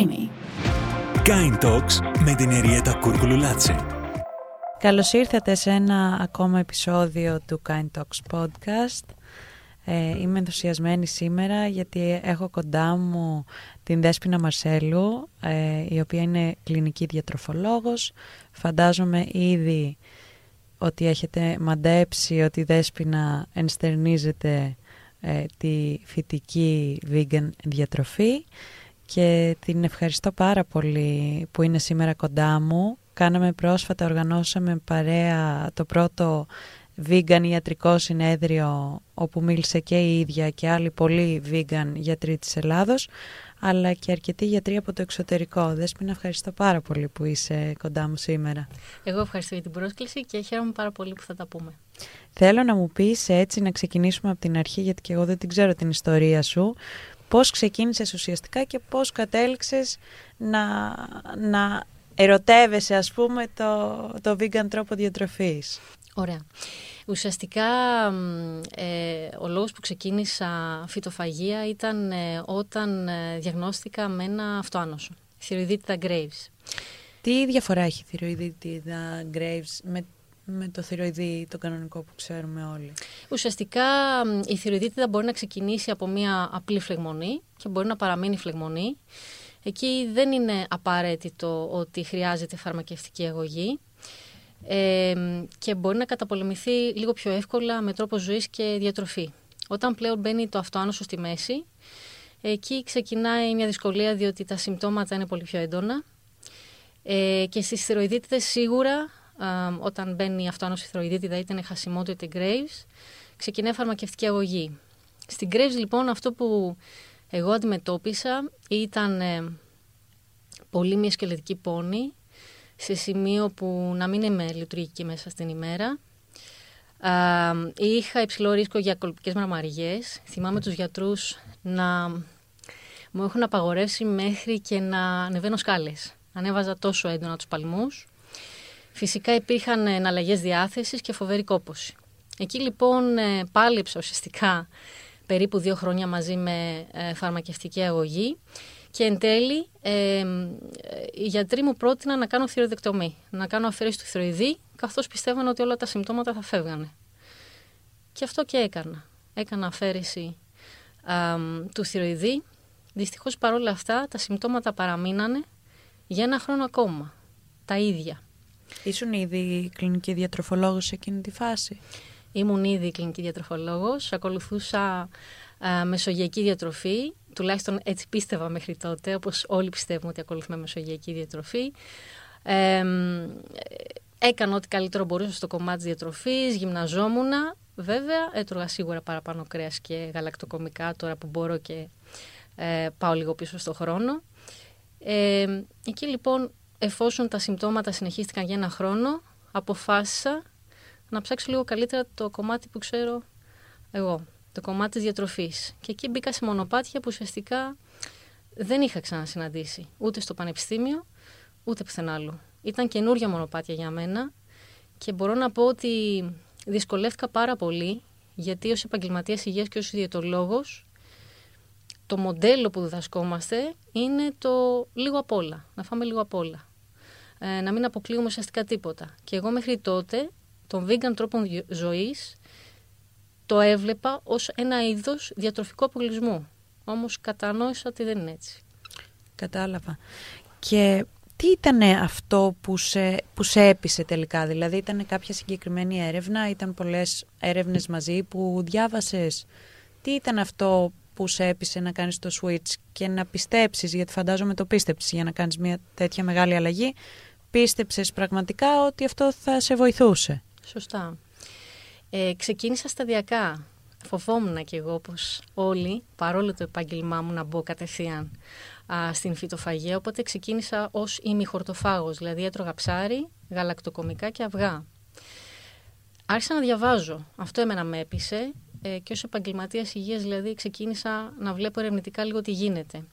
Creamy. Kind Talks με την Εριέτα Κούρκουλουλάτσε. Καλώς ήρθατε σε ένα ακόμα επεισόδιο του Kind Talks podcast. Ε, είμαι ενθουσιασμένη σήμερα γιατί έχω κοντά μου την Δέσποινα Μαρσέλου, ε, η οποία είναι κλινική διατροφολόγος. Φαντάζομαι ήδη ότι έχετε μαντέψει ότι η Δέσποινα ενστερνίζεται ε, τη φυτική vegan διατροφή και την ευχαριστώ πάρα πολύ που είναι σήμερα κοντά μου. Κάναμε πρόσφατα, οργανώσαμε παρέα το πρώτο vegan ιατρικό συνέδριο όπου μίλησε και η ίδια και άλλοι πολλοί vegan γιατροί της Ελλάδος αλλά και αρκετοί γιατροί από το εξωτερικό. Δέσποινα, ευχαριστώ πάρα πολύ που είσαι κοντά μου σήμερα. Εγώ ευχαριστώ για την πρόσκληση και χαίρομαι πάρα πολύ που θα τα πούμε. Θέλω να μου πεις έτσι να ξεκινήσουμε από την αρχή γιατί και εγώ δεν την ξέρω την ιστορία σου. Πώς ξεκίνησες ουσιαστικά και πώς κατέληξες να, να ερωτεύεσαι ας πούμε το, το vegan τρόπο διατροφής. Ωραία. Ουσιαστικά ε, ο λόγος που ξεκίνησα φυτοφαγία ήταν ε, όταν ε, διαγνώστηκα με ένα αυτοάνωσο, θηροειδίτιδα Graves. Τι διαφορά έχει η θηροειδίτιδα Graves με, με το θηροειδή το κανονικό που ξέρουμε όλοι. Ουσιαστικά η θηροειδίτιδα μπορεί να ξεκινήσει από μια απλή φλεγμονή και μπορεί να παραμείνει φλεγμονή. Εκεί δεν είναι απαραίτητο ότι χρειάζεται φαρμακευτική αγωγή και μπορεί να καταπολεμηθεί λίγο πιο εύκολα με τρόπο ζωής και διατροφή. Όταν πλέον μπαίνει το αυτοάνωσο στη μέση, εκεί ξεκινάει μια δυσκολία διότι τα συμπτώματα είναι πολύ πιο έντονα ε, και στις θηροειδίτιδες σίγουρα όταν μπαίνει η αυτοάνωση θηροειδίτιδα είτε είναι χασιμότητα είτε Graves, ξεκινάει φαρμακευτική αγωγή. Στην Graves λοιπόν αυτό που εγώ αντιμετώπισα ήταν ε, πολύ μια σκελετική πόνη σε σημείο που να μην είμαι λειτουργική μέσα στην ημέρα. Α, είχα υψηλό ρίσκο για κολπικές μαρμαριές. Θυμάμαι τους γιατρούς να μου έχουν απαγορεύσει μέχρι και να ανεβαίνω σκάλες. Ανέβαζα τόσο έντονα τους παλμούς. Φυσικά υπήρχαν εναλλαγές διάθεσης και φοβερή κόπωση. Εκεί λοιπόν ε, πάλεψα ουσιαστικά περίπου δύο χρόνια μαζί με ε, φαρμακευτική αγωγή και εν τέλει, ε, οι γιατροί μου πρότειναν να κάνω θηροειδεκτομή, να κάνω αφαίρεση του θηροειδή, καθώς πιστεύαν ότι όλα τα συμπτώματα θα φεύγανε. Και αυτό και έκανα. Έκανα αφαίρεση του θηροειδή. Δυστυχώς παρόλα αυτά τα συμπτώματα παραμείνανε για ένα χρόνο ακόμα. Τα ίδια. Ήσουν ήδη κλινική διατροφολόγος σε εκείνη τη φάση; Ήμουν ήδη κλινική διατροφολόγος, ακολουθούσα α, μεσογειακή διατροφή τουλάχιστον έτσι πίστευα μέχρι τότε, όπως όλοι πιστεύουμε ότι ακολουθούμε μεσογειακή διατροφή. Ε, έκανα ό,τι καλύτερο μπορούσα στο κομμάτι της διατροφής, γυμναζόμουν. Βέβαια, έτρωγα σίγουρα παραπάνω κρέας και γαλακτοκομικά τώρα που μπορώ και ε, πάω λίγο πίσω στο χρόνο. Ε, εκεί λοιπόν, εφόσον τα συμπτώματα συνεχίστηκαν για ένα χρόνο, αποφάσισα να ψάξω λίγο καλύτερα το κομμάτι που ξέρω εγώ το κομμάτι της διατροφής. Και εκεί μπήκα σε μονοπάτια που ουσιαστικά δεν είχα ξανασυναντήσει ούτε στο πανεπιστήμιο, ούτε πουθενά άλλου. Ήταν καινούργια μονοπάτια για μένα και μπορώ να πω ότι δυσκολεύτηκα πάρα πολύ γιατί ως επαγγελματίας υγείας και ως ιδιαιτολόγος το μοντέλο που διδασκόμαστε είναι το λίγο απ' όλα, να φάμε λίγο απ' όλα. Ε, να μην αποκλείουμε ουσιαστικά τίποτα. Και εγώ μέχρι τότε τον vegan τρόπο ζωής το έβλεπα ως ένα είδος διατροφικού αποκλεισμού. Όμως κατανόησα ότι δεν είναι έτσι. Κατάλαβα. Και τι ήταν αυτό που σε, που σε έπεισε τελικά, δηλαδή ήταν κάποια συγκεκριμένη έρευνα, ήταν πολλές έρευνες μαζί που διάβασες; Τι ήταν αυτό που σε έπεισε να κάνεις το switch και να πιστέψεις, γιατί φαντάζομαι το πίστεψες για να κάνεις μια τέτοια μεγάλη αλλαγή, πίστεψες πραγματικά ότι αυτό θα σε βοηθούσε; Σωστά. Ε, ξεκίνησα σταδιακά. Φοβόμουν και εγώ όπως όλοι, παρόλο το επάγγελμά μου να μπω κατευθείαν α, στην φυτοφαγία, οπότε ξεκίνησα ως ημιχορτοφάγος, δηλαδή έτρωγα ψάρι, γαλακτοκομικά και αυγά. Άρχισα να διαβάζω. Αυτό εμένα με έπεισε ε, και ως επαγγελματίας υγείας δηλαδή ξεκίνησα να βλέπω ερευνητικά λίγο τι γίνεται.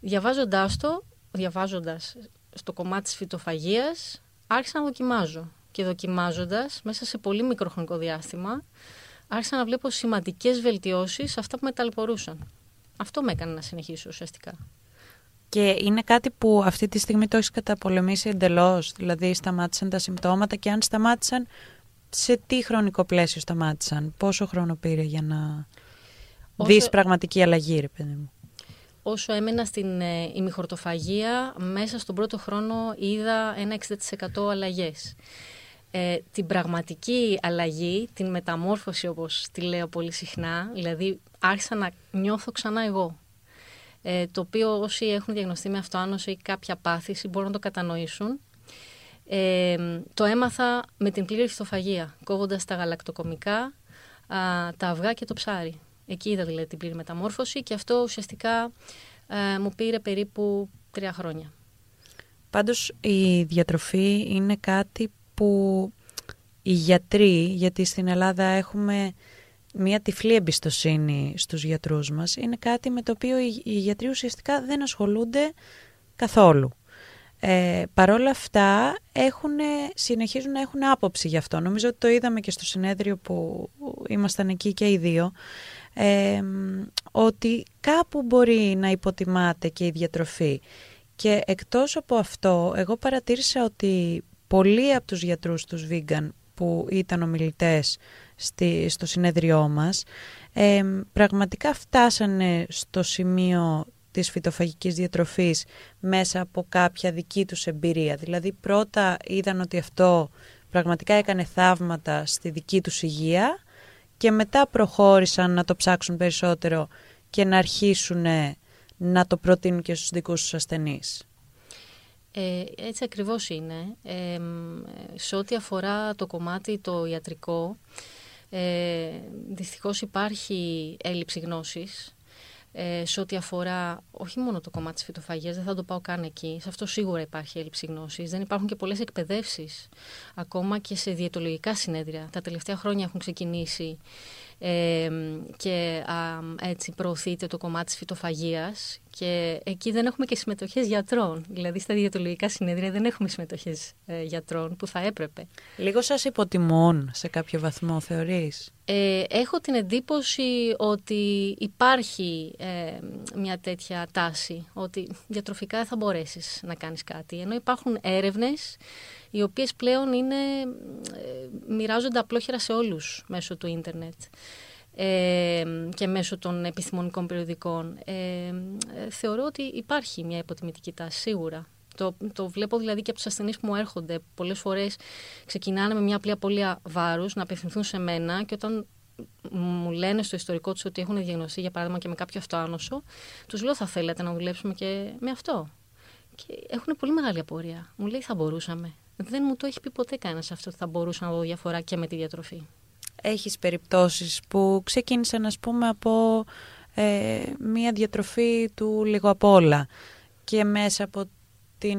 Διαβάζοντάς το, διαβάζοντας στο κομμάτι της φυτοφαγίας, άρχισα να δοκιμάζω και δοκιμάζοντας μέσα σε πολύ μικρό χρονικό διάστημα άρχισα να βλέπω σημαντικές βελτιώσεις σε αυτά που με ταλαιπωρούσαν. Αυτό με έκανε να συνεχίσω ουσιαστικά. Και είναι κάτι που αυτή τη στιγμή το έχεις καταπολεμήσει εντελώς; Δηλαδή, σταμάτησαν τα συμπτώματα και αν σταμάτησαν, σε τι χρονικό πλαίσιο σταμάτησαν, πόσο χρόνο πήρε για να Όσο... δεις πραγματική αλλαγή, ρε παιδί μου; Όσο έμενα στην ε, ημιχορτοφαγία, μέσα στον πρώτο χρόνο είδα ένα 60% αλλαγές. Ε, την πραγματική αλλαγή, την μεταμόρφωση όπως τη λέω πολύ συχνά, δηλαδή άρχισα να νιώθω ξανά εγώ. Ε, το οποίο όσοι έχουν διαγνωστεί με αυτοάνωση ή κάποια πάθηση μπορούν να το κατανοήσουν. Ε, το έμαθα με την πλήρη φυτοφαγία, κόβοντας τα γαλακτοκομικά, α, τα αυγά και το ψάρι. Εκεί είδα δηλαδή την πλήρη μεταμόρφωση και αυτό ουσιαστικά ε, μου πήρε περίπου τρία χρόνια. Πάντως η διατροφή είναι κάτι που οι γιατροί, γιατί στην Ελλάδα έχουμε μια τυφλή εμπιστοσύνη στους γιατρούς μας, είναι κάτι με το οποίο οι γιατροί ουσιαστικά δεν ασχολούνται καθόλου. Ε, παρόλα αυτά έχουν, συνεχίζουν να έχουν άποψη γι' αυτό. Νομίζω ότι το είδαμε και στο συνέδριο που ήμασταν εκεί και οι δύο, ε, ότι κάπου μπορεί να υποτιμάται και η διατροφή. Και εκτός από αυτό, εγώ παρατήρησα ότι πολλοί από τους γιατρούς τους vegan που ήταν ομιλητές στη, στο συνέδριό μας, ε, πραγματικά φτάσανε στο σημείο της φυτοφαγικής διατροφής μέσα από κάποια δική τους εμπειρία. Δηλαδή πρώτα είδαν ότι αυτό πραγματικά έκανε θαύματα στη δική τους υγεία και μετά προχώρησαν να το ψάξουν περισσότερο και να αρχίσουν να το προτείνουν και στους δικούς τους ασθενείς. Ε, έτσι ακριβώς είναι. Ε, σε ό,τι αφορά το κομμάτι το ιατρικό, ε, δυστυχώς υπάρχει έλλειψη γνώσης ε, σε ό,τι αφορά όχι μόνο το κομμάτι της φυτοφαγίας, δεν θα το πάω καν εκεί, σε αυτό σίγουρα υπάρχει έλλειψη γνώσης. Δεν υπάρχουν και πολλές εκπαιδεύσεις, ακόμα και σε διαιτολογικά συνέδρια. Τα τελευταία χρόνια έχουν ξεκινήσει και α, έτσι προωθείται το κομμάτι της φυτοφαγίας και εκεί δεν έχουμε και συμμετοχές γιατρών. Δηλαδή στα διαιτολογικά συνέδρια δεν έχουμε συμμετοχές ε, γιατρών που θα έπρεπε. Λίγο σας υποτιμούν σε κάποιο βαθμό θεωρείς; Ε, έχω την εντύπωση ότι υπάρχει ε, μια τέτοια τάση ότι διατροφικά δεν θα μπορέσεις να κάνεις κάτι. Ενώ υπάρχουν έρευνες οι οποίες πλέον είναι, ε, μοιράζονται απλόχερα σε όλους μέσω του ίντερνετ ε, και μέσω των επιστημονικών περιοδικών. Ε, θεωρώ ότι υπάρχει μια υποτιμητική τάση, σίγουρα. Το, το βλέπω δηλαδή και από τους ασθενείς που μου έρχονται. Πολλές φορές ξεκινάνε με μια απλή απώλεια βάρους να απευθυνθούν σε μένα και όταν μου λένε στο ιστορικό τους ότι έχουν διαγνωστεί, για παράδειγμα, και με κάποιο αυτοάνωσο, τους λέω θα θέλετε να δουλέψουμε και με αυτό. Και έχουν πολύ μεγάλη απορία. Μου λέει θα μπορούσαμε. Δεν μου το έχει πει ποτέ κανένας αυτό ότι θα μπορούσα να δω διαφορά και με τη διατροφή. Έχεις περιπτώσεις που ξεκίνησαν ας πούμε από ε, μία διατροφή του λίγο απ' όλα και μέσα από την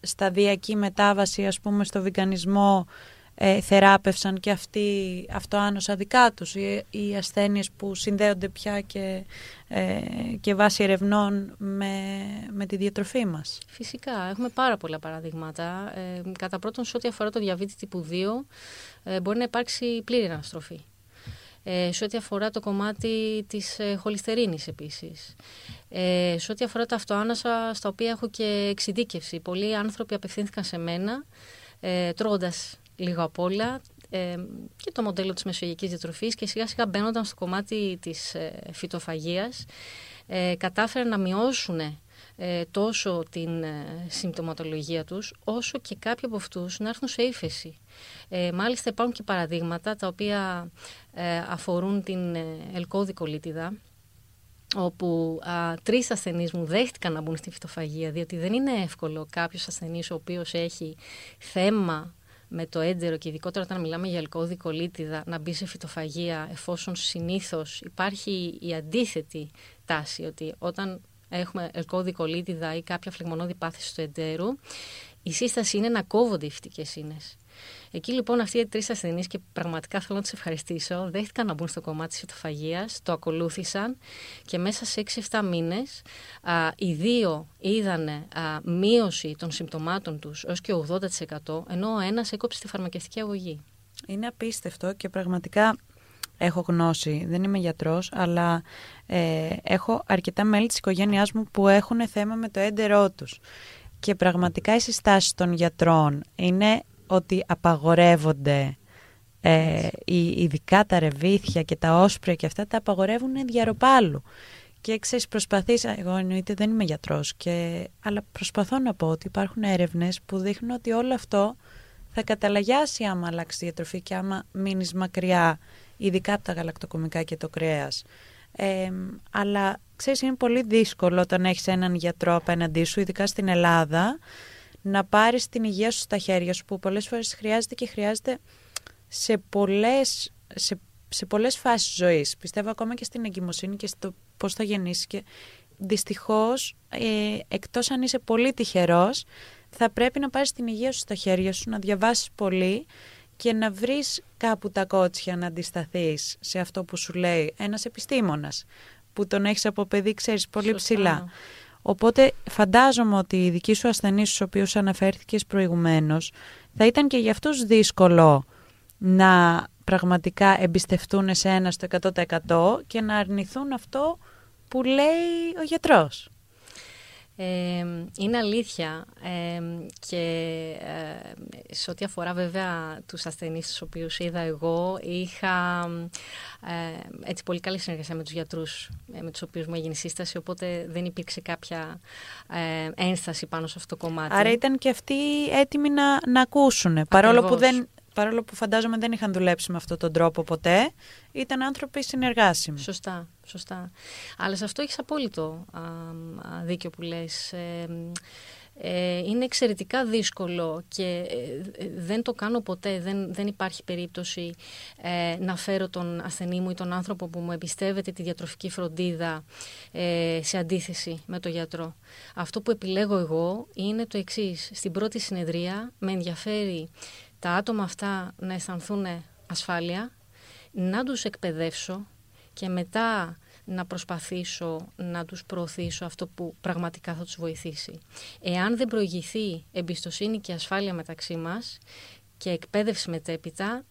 σταδιακή μετάβαση ας πούμε στο βιγκανισμό ε, θεράπευσαν και αυτοί αυτοάνωσα δικά τους οι, οι ασθένειες που συνδέονται πια και, ε, και βάσει ερευνών με, με τη διατροφή μας. Φυσικά, έχουμε πάρα πολλά παραδείγματα. Ε, κατά πρώτον, σε ό,τι αφορά το διαβήτη τύπου 2, ε, μπορεί να υπάρξει πλήρη αναστροφή. Ε, σε ό,τι αφορά το κομμάτι της ε, χολυστερίνης επίσης. Ε, σε ό,τι αφορά τα αυτοάνασα στα οποία έχω και εξειδίκευση. Πολλοί άνθρωποι απευθύνθηκαν σε μένα ε, τρώγοντας λίγο απ' όλα ε, και το μοντέλο της μεσογειακής διατροφής και σιγά σιγά μπαίνονταν στο κομμάτι της ε, φυτοφαγίας ε, κατάφεραν να μειώσουν ε, τόσο την ε, συμπτωματολογία τους όσο και κάποιοι από αυτούς να έρθουν σε ύφεση. Ε, μάλιστα υπάρχουν και παραδείγματα τα οποία αφορούν την ελκώδικο λίτιδα όπου α, τρεις ασθενείς μου δέχτηκαν να μπουν στη φυτοφαγία διότι δεν είναι εύκολο κάποιος ασθενής ο οποίος έχει θέμα με το έντερο και ειδικότερα όταν μιλάμε για αλκοόδη κολίτιδα να μπει σε φυτοφαγία εφόσον συνήθως υπάρχει η αντίθετη τάση ότι όταν έχουμε αλκοόδη κολίτιδα ή κάποια φλεγμονώδη πάθηση του εντέρου η σύσταση είναι να κόβονται οι φυτικές ίνες. Εκεί λοιπόν αυτοί οι τρεις ασθενείς και πραγματικά θέλω να τους ευχαριστήσω, δέχτηκαν να μπουν στο κομμάτι της φυτοφαγία, το ακολούθησαν και μέσα σε 6-7 μήνες οι δύο είδαν μείωση των συμπτωμάτων τους έως και 80%, ενώ ο ένας έκοψε τη φαρμακευτική αγωγή. Είναι απίστευτο και πραγματικά έχω γνώση, δεν είμαι γιατρός, αλλά ε, έχω αρκετά μέλη της οικογένειάς μου που έχουν θέμα με το έντερό τους. Και πραγματικά οι συστάσεις των γιατρών είναι ότι απαγορεύονται ε, ειδικά τα ρεβίθια και τα όσπρια και αυτά τα απαγορεύουν διαρροπάλου. Και ξέρεις, προσπαθείς. Εγώ εννοείται δεν είμαι γιατρός, αλλά προσπαθώ να πω ότι υπάρχουν έρευνες που δείχνουν ότι όλο αυτό θα καταλαγιάσει άμα αλλάξει τη διατροφή και άμα μείνεις μακριά, ειδικά από τα γαλακτοκομικά και το κρέας. Ε, αλλά ξέρεις είναι πολύ δύσκολο όταν έχεις έναν γιατρό απέναντί σου, ειδικά στην Ελλάδα, να πάρεις την υγεία σου στα χέρια σου που πολλές φορές χρειάζεται και χρειάζεται σε πολλές, σε, σε πολλές φάσεις ζωής. Πιστεύω ακόμα και στην εγκυμοσύνη και στο πώς θα γεννήσεις και δυστυχώς ε, εκτός αν είσαι πολύ τυχερός θα πρέπει να πάρεις την υγεία σου στα χέρια σου, να διαβάσεις πολύ και να βρεις κάπου τα κότσια να αντισταθείς σε αυτό που σου λέει ένας επιστήμονας που τον έχεις από παιδί, ξέρεις, πολύ ψηλά. Οπότε φαντάζομαι ότι οι δικοί σου ασθενείς στους οποίους αναφέρθηκες προηγουμένως θα ήταν και για αυτούς δύσκολο να πραγματικά εμπιστευτούν σε ένα στο 100% και να αρνηθούν αυτό που λέει ο γιατρός. Ε, είναι αλήθεια ε, και ε, σε ό,τι αφορά βέβαια τους ασθενείς τους οποίους είδα εγώ είχα ε, έτσι πολύ καλή συνεργασία με τους γιατρούς με τους οποίους μου έγινε σύσταση οπότε δεν υπήρξε κάποια ένσταση πάνω σε αυτό το κομμάτι. Άρα ήταν και αυτοί έτοιμοι να, να ακούσουν παρόλο που δεν παρόλο που φαντάζομαι δεν είχαν δουλέψει με αυτόν τον τρόπο ποτέ, ήταν άνθρωποι συνεργάσιμοι. Σωστά, σωστά. Αλλά σε αυτό έχεις απόλυτο α, δίκιο που λες. Ε, ε, είναι εξαιρετικά δύσκολο και ε, δεν το κάνω ποτέ, δεν, δεν υπάρχει περίπτωση ε, να φέρω τον ασθενή μου ή τον άνθρωπο που μου εμπιστεύεται τη διατροφική φροντίδα σε αντίθεση με τον γιατρό. Αυτό που επιλέγω εγώ είναι το εξής. Στην πρώτη συνεδρία με ενδιαφέρει τα άτομα αυτά να αισθανθούν ασφάλεια, να τους εκπαιδεύσω και μετά να προσπαθήσω να τους προωθήσω αυτό που πραγματικά θα τους βοηθήσει. Εάν δεν προηγηθεί εμπιστοσύνη και ασφάλεια μεταξύ μας και εκπαίδευση μετέπειτα,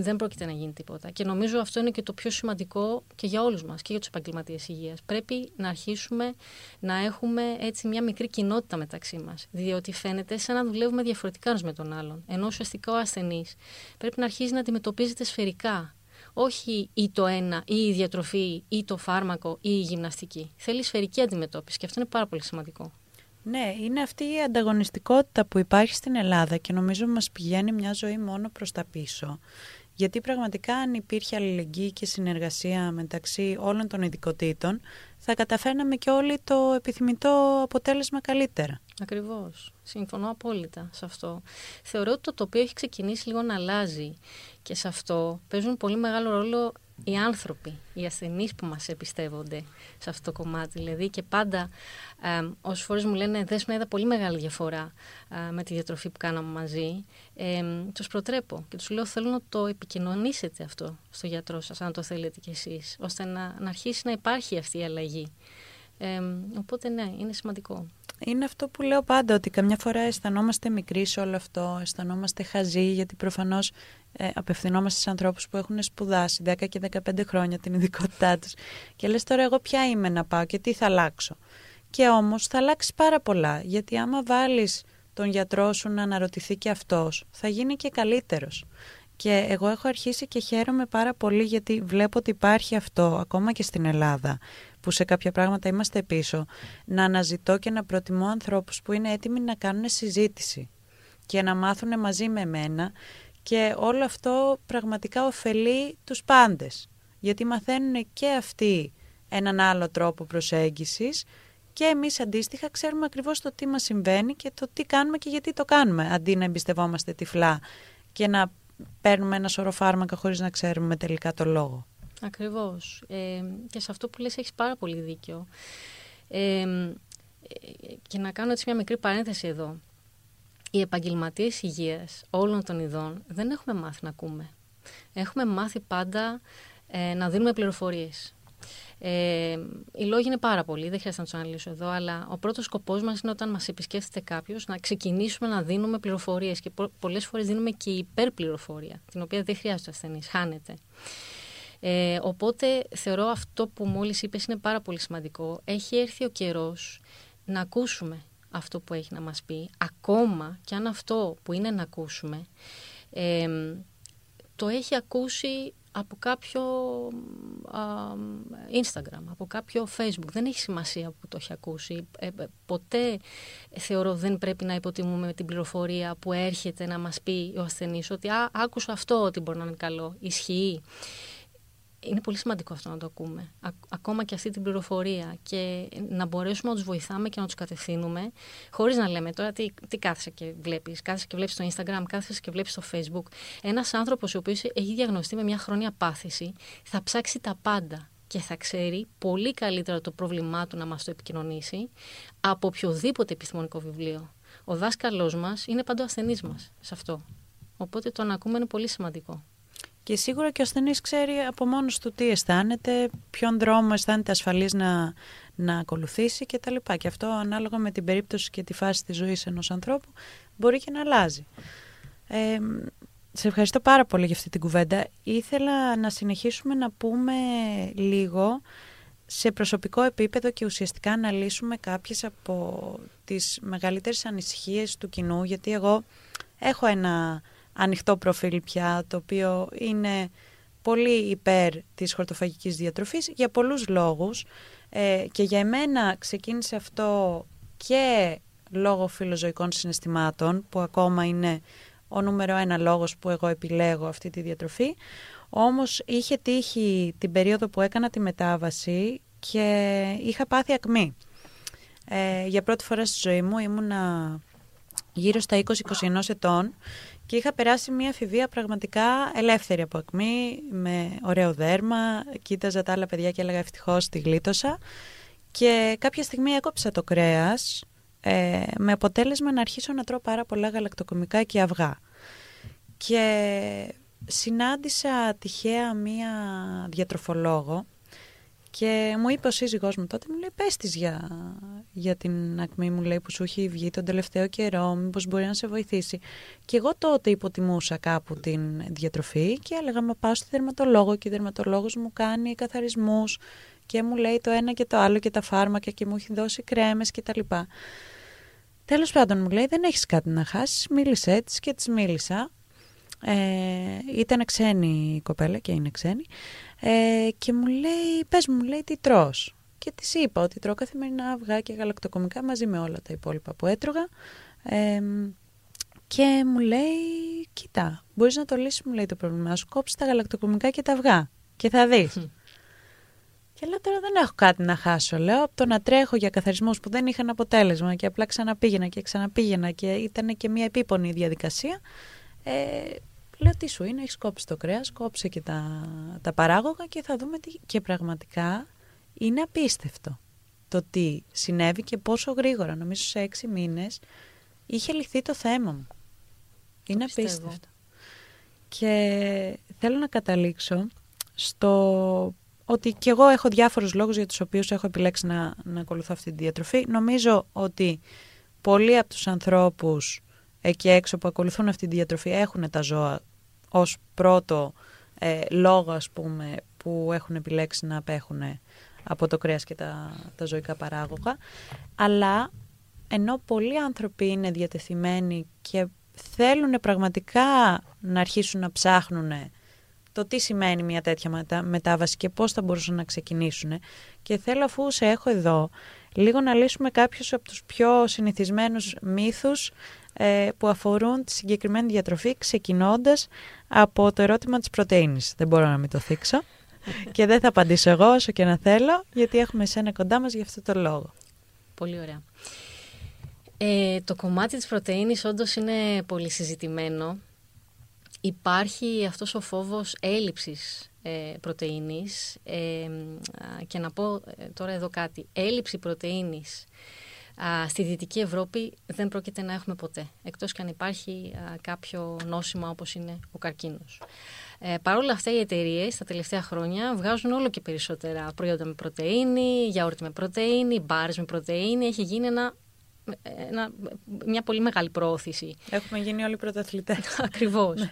δεν πρόκειται να γίνει τίποτα. Και νομίζω αυτό είναι και το πιο σημαντικό και για όλους μας και για τους επαγγελματίες υγείας. Πρέπει να αρχίσουμε να έχουμε έτσι μια μικρή κοινότητα μεταξύ μας. Διότι φαίνεται σαν να δουλεύουμε διαφορετικά με τον άλλον. Ενώ ουσιαστικά ο ασθενής πρέπει να αρχίσει να αντιμετωπίζεται σφαιρικά. Όχι ή το ένα, ή η διατροφή, ή το φάρμακο, ή η γυμναστική. Θέλει σφαιρική αντιμετώπιση και αυτό είναι πάρα πολύ σημαντικό. Ναι, είναι αυτή η ανταγωνιστικότητα που υπάρχει στην Ελλάδα και νομίζω μας πηγαίνει μια ζωή μόνο προς τα πίσω. Γιατί πραγματικά αν υπήρχε αλληλεγγύη και συνεργασία μεταξύ όλων των ειδικοτήτων, θα καταφέρναμε και όλοι το επιθυμητό αποτέλεσμα καλύτερα. Ακριβώς. Συμφωνώ απόλυτα σε αυτό. Θεωρώ ότι το τοπίο έχει ξεκινήσει λίγο να αλλάζει και σε αυτό παίζουν πολύ μεγάλο ρόλο οι άνθρωποι, οι ασθενείς που μας εμπιστεύονται σε αυτό το κομμάτι. Δηλαδή και πάντα ε, όσες φορές μου λένε δες με είδα πολύ μεγάλη διαφορά με τη διατροφή που κάναμε μαζί, ε, τους προτρέπω και τους λέω θέλω να το επικοινωνήσετε αυτό στο γιατρό σας, αν το θέλετε κι εσείς, ώστε να, να αρχίσει να υπάρχει αυτή η αλλαγή. Ε, οπότε ναι, είναι σημαντικό. Είναι αυτό που λέω πάντα, ότι καμιά φορά αισθανόμαστε μικροί σε όλο αυτό, αισθανόμαστε χαζοί, γιατί προφανώς ε, απευθυνόμαστε σε ανθρώπους που έχουν σπουδάσει 10 και 15 χρόνια την ειδικότητά τους και λες τώρα εγώ ποια είμαι να πάω και τι θα αλλάξω. Και όμως θα αλλάξει πάρα πολλά, γιατί άμα βάλεις τον γιατρό σου να αναρωτηθεί και αυτός, θα γίνει και καλύτερος. Και εγώ έχω αρχίσει και χαίρομαι πάρα πολύ γιατί βλέπω ότι υπάρχει αυτό ακόμα και στην Ελλάδα που σε κάποια πράγματα είμαστε πίσω να αναζητώ και να προτιμώ ανθρώπους που είναι έτοιμοι να κάνουν συζήτηση και να μάθουν μαζί με μένα και όλο αυτό πραγματικά ωφελεί τους πάντες γιατί μαθαίνουν και αυτοί έναν άλλο τρόπο προσέγγισης και εμείς αντίστοιχα ξέρουμε ακριβώς το τι μας συμβαίνει και το τι κάνουμε και γιατί το κάνουμε αντί να εμπιστευόμαστε τυφλά και να παίρνουμε ένα σωρό φάρμακα χωρίς να ξέρουμε τελικά το λόγο. Ακριβώς. Ε, και σε αυτό που λες έχεις πάρα πολύ δίκιο. Ε, και να κάνω έτσι μια μικρή παρένθεση εδώ. Οι επαγγελματίες υγείας όλων των ειδών δεν έχουμε μάθει να ακούμε. Έχουμε μάθει πάντα ε, να δίνουμε πληροφορίες. Ε, οι λόγοι είναι πάρα πολλοί, δεν χρειάζεται να τους αναλύσω εδώ, αλλά ο πρώτος σκοπός μας είναι όταν μας επισκέφτεται κάποιος να ξεκινήσουμε να δίνουμε πληροφορίες. Και πο- πολλές φορές δίνουμε και υπερπληροφορία, την οποία δεν χρειάζεται ο ασθενής, χάνεται. Ε, οπότε θεωρώ αυτό που μόλις είπες είναι πάρα πολύ σημαντικό. Έχει έρθει ο καιρός να ακούσουμε αυτό που έχει να μας πει, ακόμα και αν αυτό που είναι να ακούσουμε, ε, το έχει ακούσει από κάποιο Instagram, από κάποιο Facebook. Δεν έχει σημασία που το έχει ακούσει. Ε, ε, ποτέ θεωρώ δεν πρέπει να υποτιμούμε την πληροφορία που έρχεται να μας πει ο ασθενής ότι «Α, άκουσα αυτό ότι μπορεί να είναι καλό». Ισχύει είναι πολύ σημαντικό αυτό να το ακούμε. ακόμα και αυτή την πληροφορία και να μπορέσουμε να τους βοηθάμε και να τους κατευθύνουμε, χωρίς να λέμε τώρα τι, τι κάθεσαι και βλέπεις. Κάθεσαι και βλέπεις στο Instagram, κάθεσαι και βλέπεις στο Facebook. Ένας άνθρωπος ο οποίος έχει διαγνωστεί με μια χρόνια πάθηση θα ψάξει τα πάντα και θα ξέρει πολύ καλύτερα το πρόβλημά του να μας το επικοινωνήσει από οποιοδήποτε επιστημονικό βιβλίο. Ο δάσκαλός μας είναι πάντα ο ασθενής μας σε αυτό. Οπότε το να ακούμε είναι πολύ σημαντικό. Και σίγουρα και ο ασθενής ξέρει από μόνος του τι αισθάνεται, ποιον δρόμο αισθάνεται ασφαλής να, να ακολουθήσει κτλ. Και, και αυτό ανάλογα με την περίπτωση και τη φάση της ζωής ενός ανθρώπου μπορεί και να αλλάζει. Ε, σε ευχαριστώ πάρα πολύ για αυτή την κουβέντα. Ήθελα να συνεχίσουμε να πούμε λίγο σε προσωπικό επίπεδο και ουσιαστικά να λύσουμε κάποιες από τις μεγαλύτερες ανησυχίες του κοινού, γιατί εγώ έχω ένα ανοιχτό προφίλ πια, το οποίο είναι πολύ υπέρ της χορτοφαγικής διατροφής για πολλούς λόγους ε, και για εμένα ξεκίνησε αυτό και λόγω φιλοζωικών συναισθημάτων που ακόμα είναι ο νούμερο ένα λόγος που εγώ επιλέγω αυτή τη διατροφή όμως είχε τύχει την περίοδο που έκανα τη μετάβαση και είχα πάθει ακμή. Ε, για πρώτη φορά στη ζωή μου ήμουνα γύρω στα 20-21 ετών και είχα περάσει μια εφηβεία πραγματικά ελεύθερη από ακμή, με ωραίο δέρμα. Κοίταζα τα άλλα παιδιά και έλεγα ευτυχώς τη γλίτωσα. Και κάποια στιγμή έκοψα το κρέας ε, με αποτέλεσμα να αρχίσω να τρώω πάρα πολλά γαλακτοκομικά και αυγά. Και συνάντησα τυχαία μία διατροφολόγο και μου είπε ο σύζυγός μου τότε, μου λέει πες της για, για την ακμή μου λέει που σου έχει βγει τον τελευταίο καιρό, μήπως μπορεί να σε βοηθήσει. Και εγώ τότε υποτιμούσα κάπου την διατροφή και έλεγα μα πάω στη δερματολόγο και η δερματολόγος μου κάνει καθαρισμούς και μου λέει το ένα και το άλλο και τα φάρμακα και μου έχει δώσει κρέμες και τα λοιπά. Τέλος πάντων μου λέει δεν έχεις κάτι να χάσεις, μίλησε έτσι και της μίλησα. Ε, ήταν ξένη η κοπέλα και είναι ξένη ε, και μου λέει, πες μου, λέει, τι τρως. Και της είπα ότι τρώω καθημερινά αυγά και γαλακτοκομικά μαζί με όλα τα υπόλοιπα που έτρωγα. Ε, και μου λέει, κοίτα, μπορείς να το λύσεις, μου λέει το πρόβλημά σου, κόψεις τα γαλακτοκομικά και τα αυγά και θα δεις. Και λέω τώρα δεν έχω κάτι να χάσω. Λέω από το να τρέχω για καθαρισμούς που δεν είχαν αποτέλεσμα και απλά ξαναπήγαινα και ξαναπήγαινα και ήταν και μια επίπονη διαδικασία. Ε, Λέω τι σου είναι, έχεις κόψει το κρέας, κόψε και τα, τα παράγωγα και θα δούμε τι. Και πραγματικά είναι απίστευτο το τι συνέβη και πόσο γρήγορα. Νομίζω σε έξι μήνες είχε λυθεί το θέμα μου. Είναι απίστευτο. Και θέλω να καταλήξω στο ότι και εγώ έχω διάφορους λόγους για τους οποίους έχω επιλέξει να, να ακολουθώ αυτή τη διατροφή. Νομίζω ότι πολλοί από τους ανθρώπους εκεί έξω που ακολουθούν αυτή τη διατροφή έχουν τα ζώα ως πρώτο ε, λόγο ας πούμε που έχουν επιλέξει να απέχουν από το κρέας και τα, τα ζωικά παράγωγα. Αλλά ενώ πολλοί άνθρωποι είναι διατεθειμένοι και θέλουν πραγματικά να αρχίσουν να ψάχνουν το τι σημαίνει μια τέτοια μετάβαση και πώς θα μπορούσαν να ξεκινήσουν και θέλω αφού σε έχω εδώ λίγο να λύσουμε κάποιους από τους πιο συνηθισμένους μύθους ε, που αφορούν τη συγκεκριμένη διατροφή ξεκινώντας από το ερώτημα της πρωτεΐνης. Δεν μπορώ να μην το θίξω και δεν θα απαντήσω εγώ όσο και να θέλω γιατί έχουμε εσένα κοντά μας για αυτό το λόγο. Πολύ ωραία. Ε, το κομμάτι της πρωτεΐνης όντως είναι πολύ συζητημένο. Υπάρχει αυτός ο φόβος έλλειψης ε, πρωτεΐνης ε, και να πω ε, τώρα εδώ κάτι. Έλλειψη πρωτεΐνης στη Δυτική Ευρώπη δεν πρόκειται να έχουμε ποτέ, εκτός και αν υπάρχει κάποιο νόσημα όπως είναι ο καρκίνος. Ε, Παρ' όλα αυτά οι εταιρείες τα τελευταία χρόνια βγάζουν όλο και περισσότερα προϊόντα με πρωτεΐνη, γιαούρτι με πρωτεΐνη, μπάρες με πρωτεΐνη. Έχει γίνει ένα, ένα, μια πολύ μεγάλη προώθηση. Έχουμε γίνει όλοι πρωταθλητές. Ακριβώς. Ναι.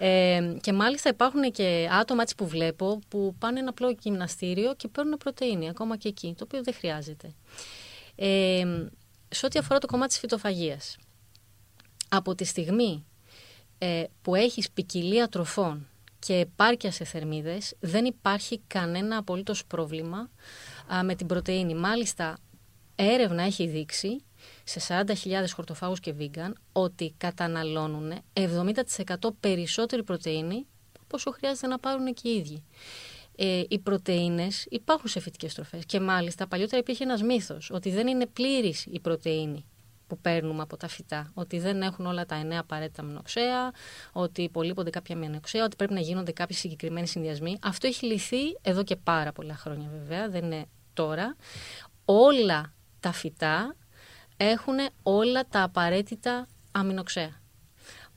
Ε, και μάλιστα υπάρχουν και άτομα έτσι που βλέπω που πάνε ένα απλό γυμναστήριο και παίρνουν πρωτεΐνη, ακόμα και εκεί, το οποίο δεν χρειάζεται. Ε, σε ό,τι αφορά το κομμάτι της φυτοφαγίας, από τη στιγμή ε, που έχεις ποικιλία τροφών και επάρκεια σε θερμίδες, δεν υπάρχει κανένα απολύτως πρόβλημα με την πρωτεΐνη. Μάλιστα, έρευνα έχει δείξει σε 40.000 χορτοφάγους και vegan ότι καταναλώνουν 70% περισσότερη πρωτεΐνη από όσο χρειάζεται να πάρουν και οι ίδιοι. Ε, οι πρωτεΐνες υπάρχουν σε φυτικές τροφές και μάλιστα παλιότερα υπήρχε ένας μύθος ότι δεν είναι πλήρης η πρωτεΐνη που παίρνουμε από τα φυτά. Ότι δεν έχουν όλα τα εννέα απαραίτητα μηνοξέα, ότι υπολείπονται κάποια μηνοξέα, ότι πρέπει να γίνονται κάποιοι συγκεκριμένοι συνδυασμοί. Αυτό έχει λυθεί εδώ και πάρα πολλά χρόνια βέβαια, δεν είναι τώρα. Όλα τα φυτά έχουν όλα τα απαραίτητα αμινοξέα.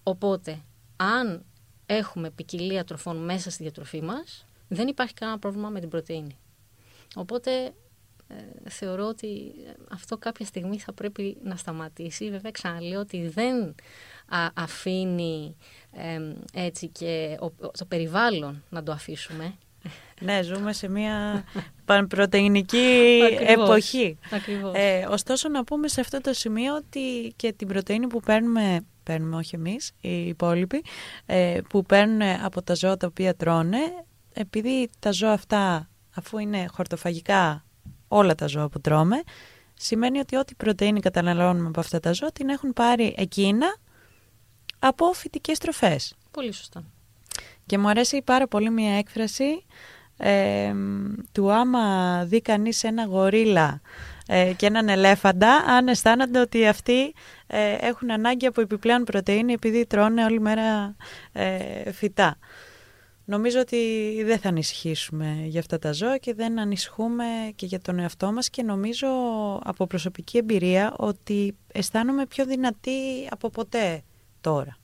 Οπότε, αν έχουμε ποικιλία τροφών μέσα στη διατροφή μας, δεν υπάρχει κανένα πρόβλημα με την πρωτεΐνη. Οπότε, ε, θεωρώ ότι αυτό κάποια στιγμή θα πρέπει να σταματήσει. Βέβαια, ξαναλέω ότι δεν αφήνει έτσι και το περιβάλλον να το αφήσουμε. Ναι, ζούμε σε μια πανπρωτεϊνική εποχή. Ακριβώς. Ε, ωστόσο, να πούμε σε αυτό το σημείο ότι και την πρωτεΐνη που παίρνουμε, παίρνουμε όχι εμείς, οι υπόλοιποι, ε, που παίρνουν από τα ζώα τα οποία τρώνε, επειδή τα ζώα αυτά, αφού είναι χορτοφαγικά όλα τα ζώα που τρώμε, σημαίνει ότι ό,τι πρωτεΐνη καταναλώνουμε από αυτά τα ζώα την έχουν πάρει εκείνα από φυτικές τροφές. Πολύ σωστά. Και μου αρέσει πάρα πολύ μια έκφραση ε, του άμα δει κανείς ένα γορίλα ε, και έναν ελέφαντα, αν αισθάνονται ότι αυτοί ε, έχουν ανάγκη από επιπλέον πρωτεΐνη επειδή τρώνε όλη μέρα ε, φυτά. Νομίζω ότι δεν θα ανησυχήσουμε για αυτά τα ζώα και δεν ανησυχούμε και για τον εαυτό μας και νομίζω από προσωπική εμπειρία ότι αισθάνομαι πιο δυνατή από ποτέ τώρα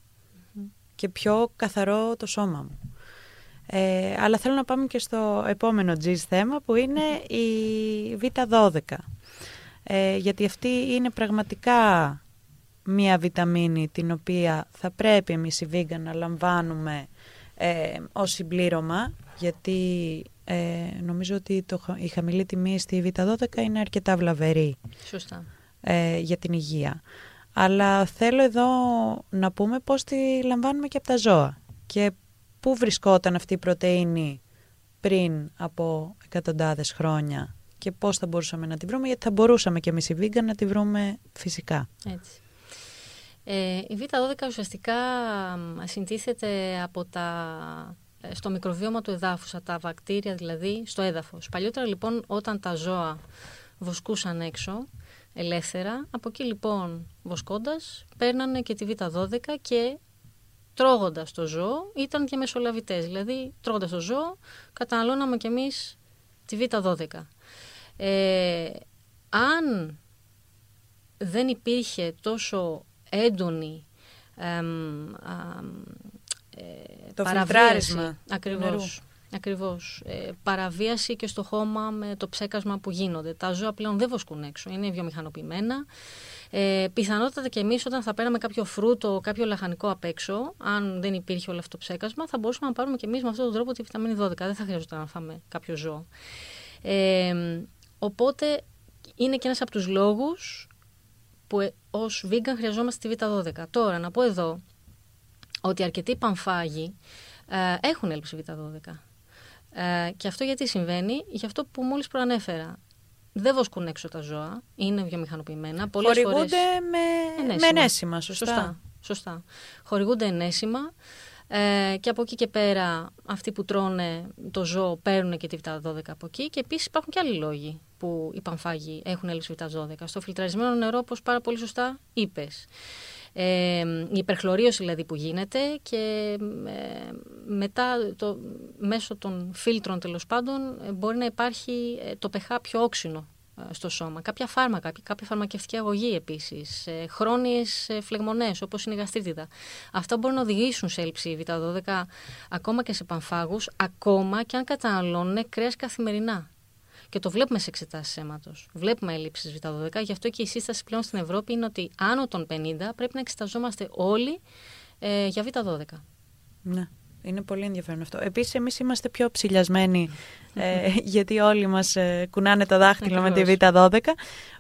και πιο καθαρό το σώμα μου. Ε, αλλά θέλω να πάμε και στο επόμενο G's θέμα που είναι η Β12. Ε, γιατί αυτή είναι πραγματικά μία βιταμίνη την οποία θα πρέπει εμείς οι vegan να λαμβάνουμε ε, ως συμπλήρωμα γιατί ε, νομίζω ότι το, η χαμηλή τιμή στη Β12 είναι αρκετά βλαβερή Σωστά. Ε, για την υγεία. Αλλά θέλω εδώ να πούμε πώς τη λαμβάνουμε και από τα ζώα και πού βρισκόταν αυτή η πρωτεΐνη πριν από εκατοντάδες χρόνια και πώς θα μπορούσαμε να τη βρούμε, γιατί θα μπορούσαμε και εμείς οι vegan να τη βρούμε φυσικά. Έτσι. Ε, η Β12 ουσιαστικά συντίθεται από τα, ε, στο μικροβίωμα του εδάφους, από τα βακτήρια δηλαδή στο έδαφος. Παλιότερα λοιπόν όταν τα ζώα βοσκούσαν έξω ελεύθερα, από εκεί λοιπόν βοσκώντας παίρνανε και τη Β12 και τρώγοντας το ζώο ήταν και μεσολαβητές. Δηλαδή τρώγοντας το ζώο καταναλώναμε κι εμείς τη Β12. Ε, αν δεν υπήρχε τόσο έντονη εμ, ε, το παραβίαση. Ακριβώς. Ακριβώς. Ε, παραβίαση και στο χώμα με το ψέκασμα που γίνονται. Τα ζώα πλέον δεν βοσκούν έξω, είναι βιομηχανοποιημένα. Ε, πιθανότατα και εμείς, όταν θα παίρναμε κάποιο φρούτο, κάποιο λαχανικό απ' έξω, αν δεν υπήρχε όλο αυτό το ψέκασμα, θα μπορούσαμε να πάρουμε και εμείς με αυτόν τον τρόπο τη βιταμίνη 12. Δεν θα χρειαζόταν να φάμε κάποιο ζώο. Ε, οπότε είναι και ένας από τους λόγους που ε, ως vegan χρειαζόμαστε τη Β12. Τώρα, να πω εδώ ότι αρκετοί πανφάγοι ε, έχουν έλλειψη Β12. Ε, και αυτό γιατί συμβαίνει, για αυτό που μόλις προανέφερα δεν βοσκούν έξω τα ζώα, είναι βιομηχανοποιημένα. Πολλές Χορηγούνται φορές... με... ενέσιμα. με ενέσιμα, σωστά. σωστά. Σωστά. Χορηγούνται ενέσιμα ε, και από εκεί και πέρα αυτοί που τρώνε το ζώο παίρνουν και τη β12 από εκεί και επίσης υπάρχουν και άλλοι λόγοι που οι πανφάγοι έχουν έλλειψη β12. Στο φιλτραρισμένο νερό, όπως πάρα πολύ σωστά είπες. Ε, η υπερχλωρίωση δηλαδή που γίνεται και ε, μετά το, μέσω των φίλτρων τέλος πάντων ε, μπορεί να υπάρχει ε, το pH πιο όξινο στο σώμα. Κάποια φάρμακα, κάποια φαρμακευτική αγωγή επίσης, χρόνιες φλεγμονές όπως είναι η γαστρίτιδα. Αυτά μπορούν να οδηγήσουν σε έλλειψη β12 ακόμα και σε πανφάγους, ακόμα και αν καταναλώνουν κρέας καθημερινά. Και το βλέπουμε σε εξετάσεις αίματος. Βλέπουμε έλλειψη Β12. Γι' αυτό και η σύσταση πλέον στην Ευρώπη είναι ότι άνω των 50 πρέπει να εξεταζόμαστε όλοι ε, για Β12. Ναι. Είναι πολύ ενδιαφέρον αυτό. Επίσης εμείς είμαστε πιο ψηλιασμένοι ε, γιατί όλοι μας ε, κουνάνε τα δάχτυλα με τη Β12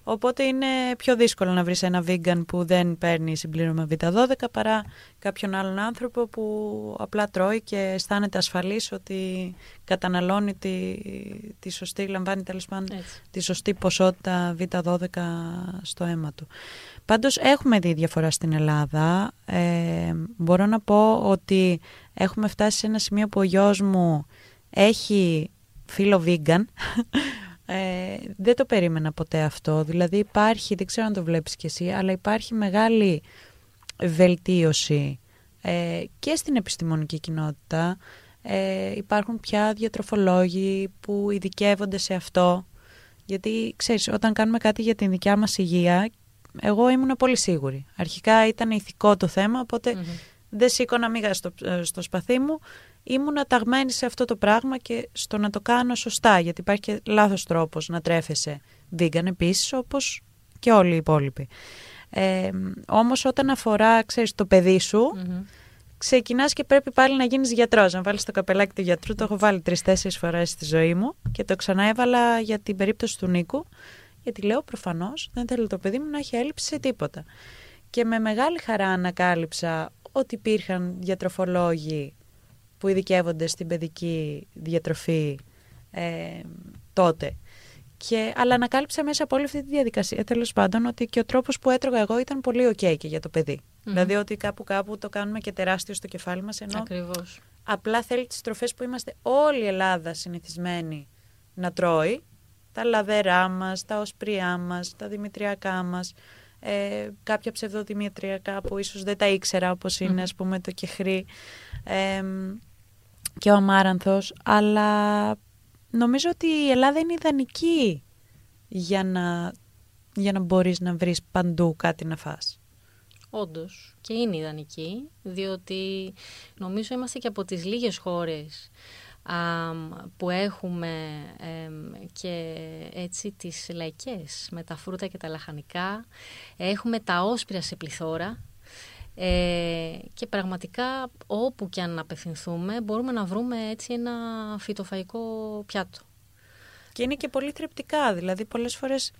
οπότε είναι πιο δύσκολο να βρεις ένα vegan που δεν παίρνει συμπλήρωμα Β12 παρά κάποιον άλλον άνθρωπο που απλά τρώει και αισθάνεται ασφαλής ότι καταναλώνει τη, τη σωστή, λαμβάνει τέλος πάντων τη σωστή ποσότητα Β12 στο αίμα του. Πάντως έχουμε δει διαφορά στην Ελλάδα. Ε, μπορώ να πω ότι έχουμε φτάσει σε ένα σημείο που ο γιος μου έχει φίλο vegan. Ε, δεν το περίμενα ποτέ αυτό. Δηλαδή υπάρχει, δεν ξέρω αν το βλέπεις κι εσύ, αλλά υπάρχει μεγάλη βελτίωση ε, και στην επιστημονική κοινότητα. Ε, υπάρχουν πια διατροφολόγοι που ειδικεύονται σε αυτό. Γιατί, ξέρεις, όταν κάνουμε κάτι για την δικιά μας υγεία, εγώ ήμουν πολύ σίγουρη. Αρχικά ήταν ηθικό το θέμα, δεν σήκωνα μίγα στο, ε, στο σπαθί μου. Ήμουνα ταγμένη σε αυτό το πράγμα και στο να το κάνω σωστά, γιατί υπάρχει και λάθος τρόπος να τρέφεσαι vegan επίσης, όπως και όλοι οι υπόλοιποι. Ε, όμως όταν αφορά, ξέρεις, το παιδί σου, mm ξεκινάς και πρέπει πάλι να γίνεις γιατρός, να βάλεις το καπελάκι του γιατρού. Το έχω βάλει τρεις-τέσσερις φορές στη ζωή μου και το ξανά έβαλα για την περίπτωση του Νίκου, γιατί λέω προφανώς δεν θέλω το παιδί μου να έχει έλλειψη σε τίποτα. Και με μεγάλη χαρά ανακάλυψα ότι υπήρχαν διατροφολόγοι που ειδικεύονται στην παιδική διατροφή ε, τότε. Και, αλλά ανακάλυψα μέσα από όλη αυτή τη διαδικασία τέλος πάντων ότι και ο τρόπος που έτρωγα εγώ ήταν πολύ OK και για το παιδί. Δηλαδή ότι κάπου κάπου το κάνουμε και τεράστιο στο κεφάλι μας. Ενώ Ακριβώς. απλά θέλει τις τροφές που είμαστε όλη η Ελλάδα συνηθισμένοι να τρώει. Τα λαδερά μας, τα οσπριά μας, τα δημητριακά μας ε, κάποια ψευδοδημητριακά που ίσως δεν τα ήξερα όπως είναι ας πούμε το κεχρή ε, και ο αμάρανθος. Αλλά νομίζω ότι η Ελλάδα είναι ιδανική για να, για να μπορείς να βρεις παντού κάτι να φας. Όντως. Και είναι ιδανική διότι νομίζω είμαστε και από τις λίγες χώρες που έχουμε και έτσι τις λαϊκές με τα φρούτα και τα λαχανικά. Έχουμε τα όσπρια σε πληθώρα ε, και πραγματικά όπου και αν απευθυνθούμε μπορούμε να βρούμε έτσι ένα φυτοφαϊκό πιάτο. Και είναι και πολύ θρεπτικά, δηλαδή πολλές φορές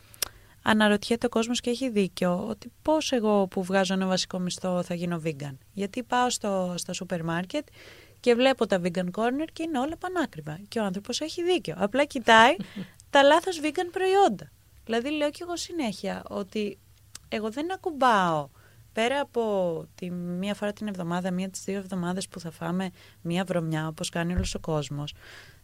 αναρωτιέται ο κόσμος και έχει δίκιο ότι πώς εγώ που βγάζω ένα βασικό μισθό θα γίνω vegan. Γιατί πάω στο, στα σούπερ μάρκετ και βλέπω τα vegan corner και είναι όλα πανάκριβα. Και ο άνθρωπος έχει δίκιο. Απλά κοιτάει τα λάθος vegan προϊόντα. Δηλαδή λέω και εγώ συνέχεια ότι εγώ δεν ακουμπάω πέρα από τη μία φορά την εβδομάδα, μία τις δύο εβδομάδες που θα φάμε μία βρωμιά όπως κάνει όλος ο κόσμος.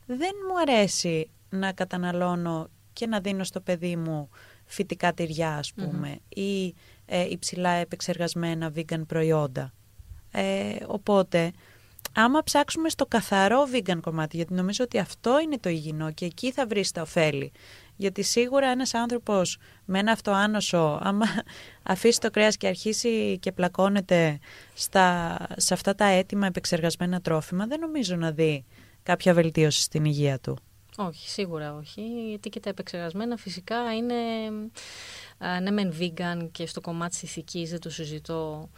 Δεν μου αρέσει να καταναλώνω και να δίνω στο παιδί μου φυτικά τυριά ας πουμε ή ε, υψηλά επεξεργασμένα vegan προϊόντα. Ε, οπότε άμα ψάξουμε στο καθαρό vegan κομμάτι, γιατί νομίζω ότι αυτό είναι το υγιεινό και εκεί θα βρεις τα ωφέλη. Γιατί σίγουρα ένας άνθρωπος με ένα αυτοάνωσο, άμα αφήσει το κρέας και αρχίσει και πλακώνεται στα, σε αυτά τα έτοιμα επεξεργασμένα τρόφιμα, δεν νομίζω να δει κάποια βελτίωση στην υγεία του. Όχι, σίγουρα όχι. Γιατί και τα επεξεργασμένα φυσικά είναι ναι μεν vegan και στο κομμάτι της ηθικής δεν το συζητώ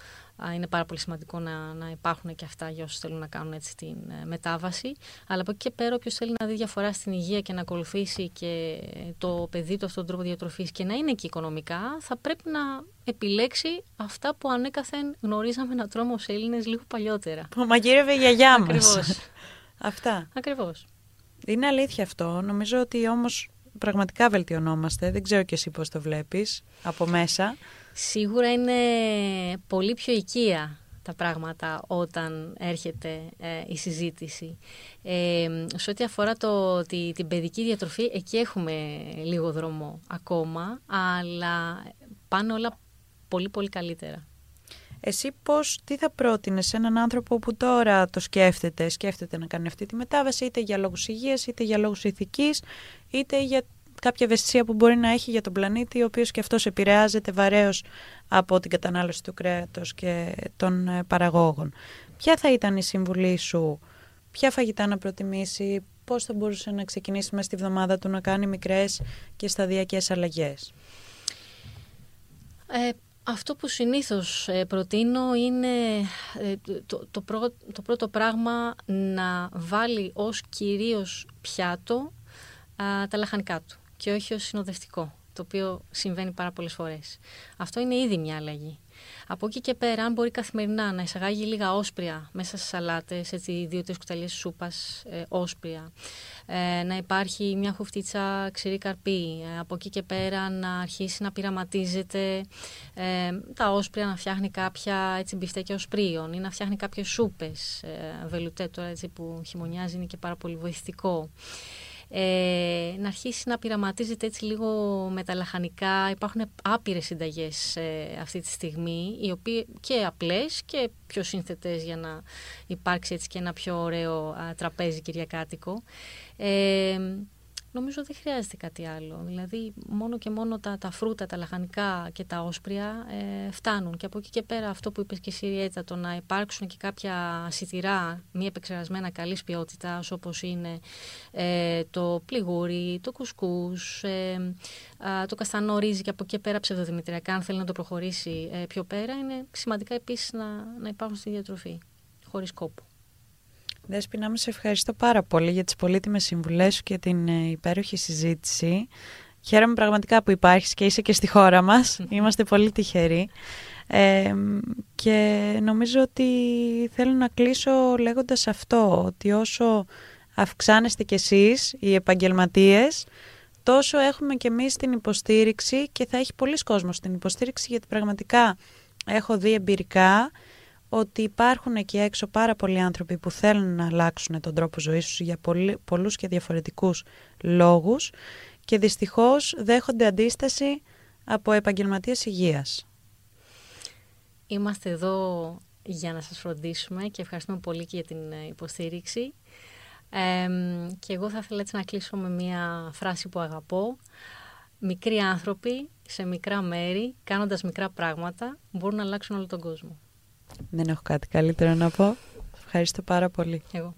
είναι πάρα πολύ σημαντικό να, να υπάρχουν και αυτά για όσους θέλουν να κάνουν έτσι την ε, μετάβαση. Αλλά από εκεί και πέρα, όποιος θέλει να δει διαφορά στην υγεία και να ακολουθήσει και το παιδί του αυτόν τον τρόπο διατροφής και να είναι και οικονομικά, θα πρέπει να επιλέξει αυτά που ανέκαθεν γνωρίζαμε να τρώμε ως Έλληνες λίγο παλιότερα. Που μαγείρευε η γιαγιά μας. Ακριβώς. αυτά. Ακριβώς. Είναι αλήθεια αυτό. Νομίζω ότι όμως πραγματικά βελτιωνόμαστε. Δεν ξέρω κι εσύ πώς το βλέπεις από μέσα. Σίγουρα είναι πολύ πιο οικία τα πράγματα όταν έρχεται ε, η συζήτηση. Ε, σε ό,τι αφορά το, τη, την παιδική διατροφή, εκεί έχουμε λίγο δρόμο ακόμα, αλλά πάνε όλα πολύ πολύ καλύτερα. Εσύ πώς, τι θα πρότεινες σε έναν άνθρωπο που τώρα το σκέφτεται, σκέφτεται να κάνει αυτή τη μετάβαση, είτε για λόγους υγείας, είτε για λόγους ηθικής, είτε για κάποια ευαισθησία που μπορεί να έχει για τον πλανήτη, ο οποίος και αυτός επηρεάζεται βαρέως από την κατανάλωση του κρέατος και των ε, παραγόγων. Ποια θα ήταν η συμβουλή σου, ποια φαγητά να προτιμήσει, πώς θα μπορούσε να ξεκινήσει μέσα στη βδομάδα του να κάνει μικρές και σταδιακές αλλαγές; Ε, Αυτό που συνήθως ε, προτείνω είναι ε, το, το, το πρώτο πράγμα να βάλει ως κυρίως πιάτο τα λαχανικά του και όχι ως συνοδευτικό, το οποίο συμβαίνει πάρα πολλές φορές. Αυτό είναι ήδη μια αλλαγή. Από εκεί και πέρα, αν μπορεί καθημερινά να εισαγάγει λίγα όσπρια μέσα σε σαλάτες, έτσι δύο-τρεις κουταλιές σούπας ε, όσπρια, ε, να υπάρχει μια χουφτίτσα ξηρή καρπή, ε, από εκεί και πέρα να αρχίσει να πειραματίζεται ε, τα όσπρια, να φτιάχνει κάποια έτσι, μπιφτέκια οσπρίων ή να φτιάχνει κάποιες σούπες, ε, βελουτέ τώρα έτσι, που χειμωνιάζει είναι και πάρα πολύ βοηθητικό ε, να αρχίσει να πειραματίζεται έτσι λίγο με τα λαχανικά. Υπάρχουν άπειρες συνταγές ε, αυτή τη στιγμή, οι οποίες και απλές και πιο σύνθετες για να υπάρξει έτσι και ένα πιο ωραίο α, τραπέζι κυριακάτικο. Ε, νομίζω δεν χρειάζεται κάτι άλλο. Δηλαδή, μόνο και μόνο τα, τα φρούτα, τα λαχανικά και τα όσπρια ε, φτάνουν. Και από εκεί και πέρα, αυτό που είπες και εσύ, Ριέτα, το να υπάρξουν και κάποια σιτηρά μη επεξεργασμένα καλής ποιότητας, όπως είναι ε, το πληγούρι, το κουσκούς, ε, το καστανό ρύζι και από εκεί πέρα ψευδοδημητριακά, αν θέλει να το προχωρήσει ε, πιο πέρα, είναι σημαντικά επίσης να, να υπάρχουν στη διατροφή, χωρίς κόπο. Δέσποινα μου, σε ευχαριστώ πάρα πολύ για τις πολύτιμες συμβουλές σου και την ε, υπέροχη συζήτηση. Χαίρομαι πραγματικά που υπάρχεις και είσαι και στη χώρα μας. Είμαστε πολύ τυχεροί. Ε, και νομίζω ότι θέλω να κλείσω λέγοντας αυτό, ότι όσο αυξάνεστε κι εσείς οι επαγγελματίες, τόσο έχουμε κι εμείς την υποστήριξη και θα έχει πολλοί κόσμος την υποστήριξη, γιατί πραγματικά έχω δει εμπειρικά ότι υπάρχουν εκεί έξω πάρα πολλοί άνθρωποι που θέλουν να αλλάξουν τον τρόπο ζωής τους για πολλούς και διαφορετικούς λόγους και δυστυχώς δέχονται αντίσταση από επαγγελματίες υγείας. Είμαστε εδώ για να σας φροντίσουμε και ευχαριστούμε πολύ και για την ε, υποστήριξη. και εγώ θα ήθελα έτσι να κλείσω με μια φράση που αγαπώ. Μικροί άνθρωποι σε μικρά μέρη, κάνοντας μικρά πράγματα, μπορούν να αλλάξουν όλο τον κόσμο. Δεν έχω κάτι καλύτερο να πω. Ευχαριστώ πάρα πολύ. Εγώ.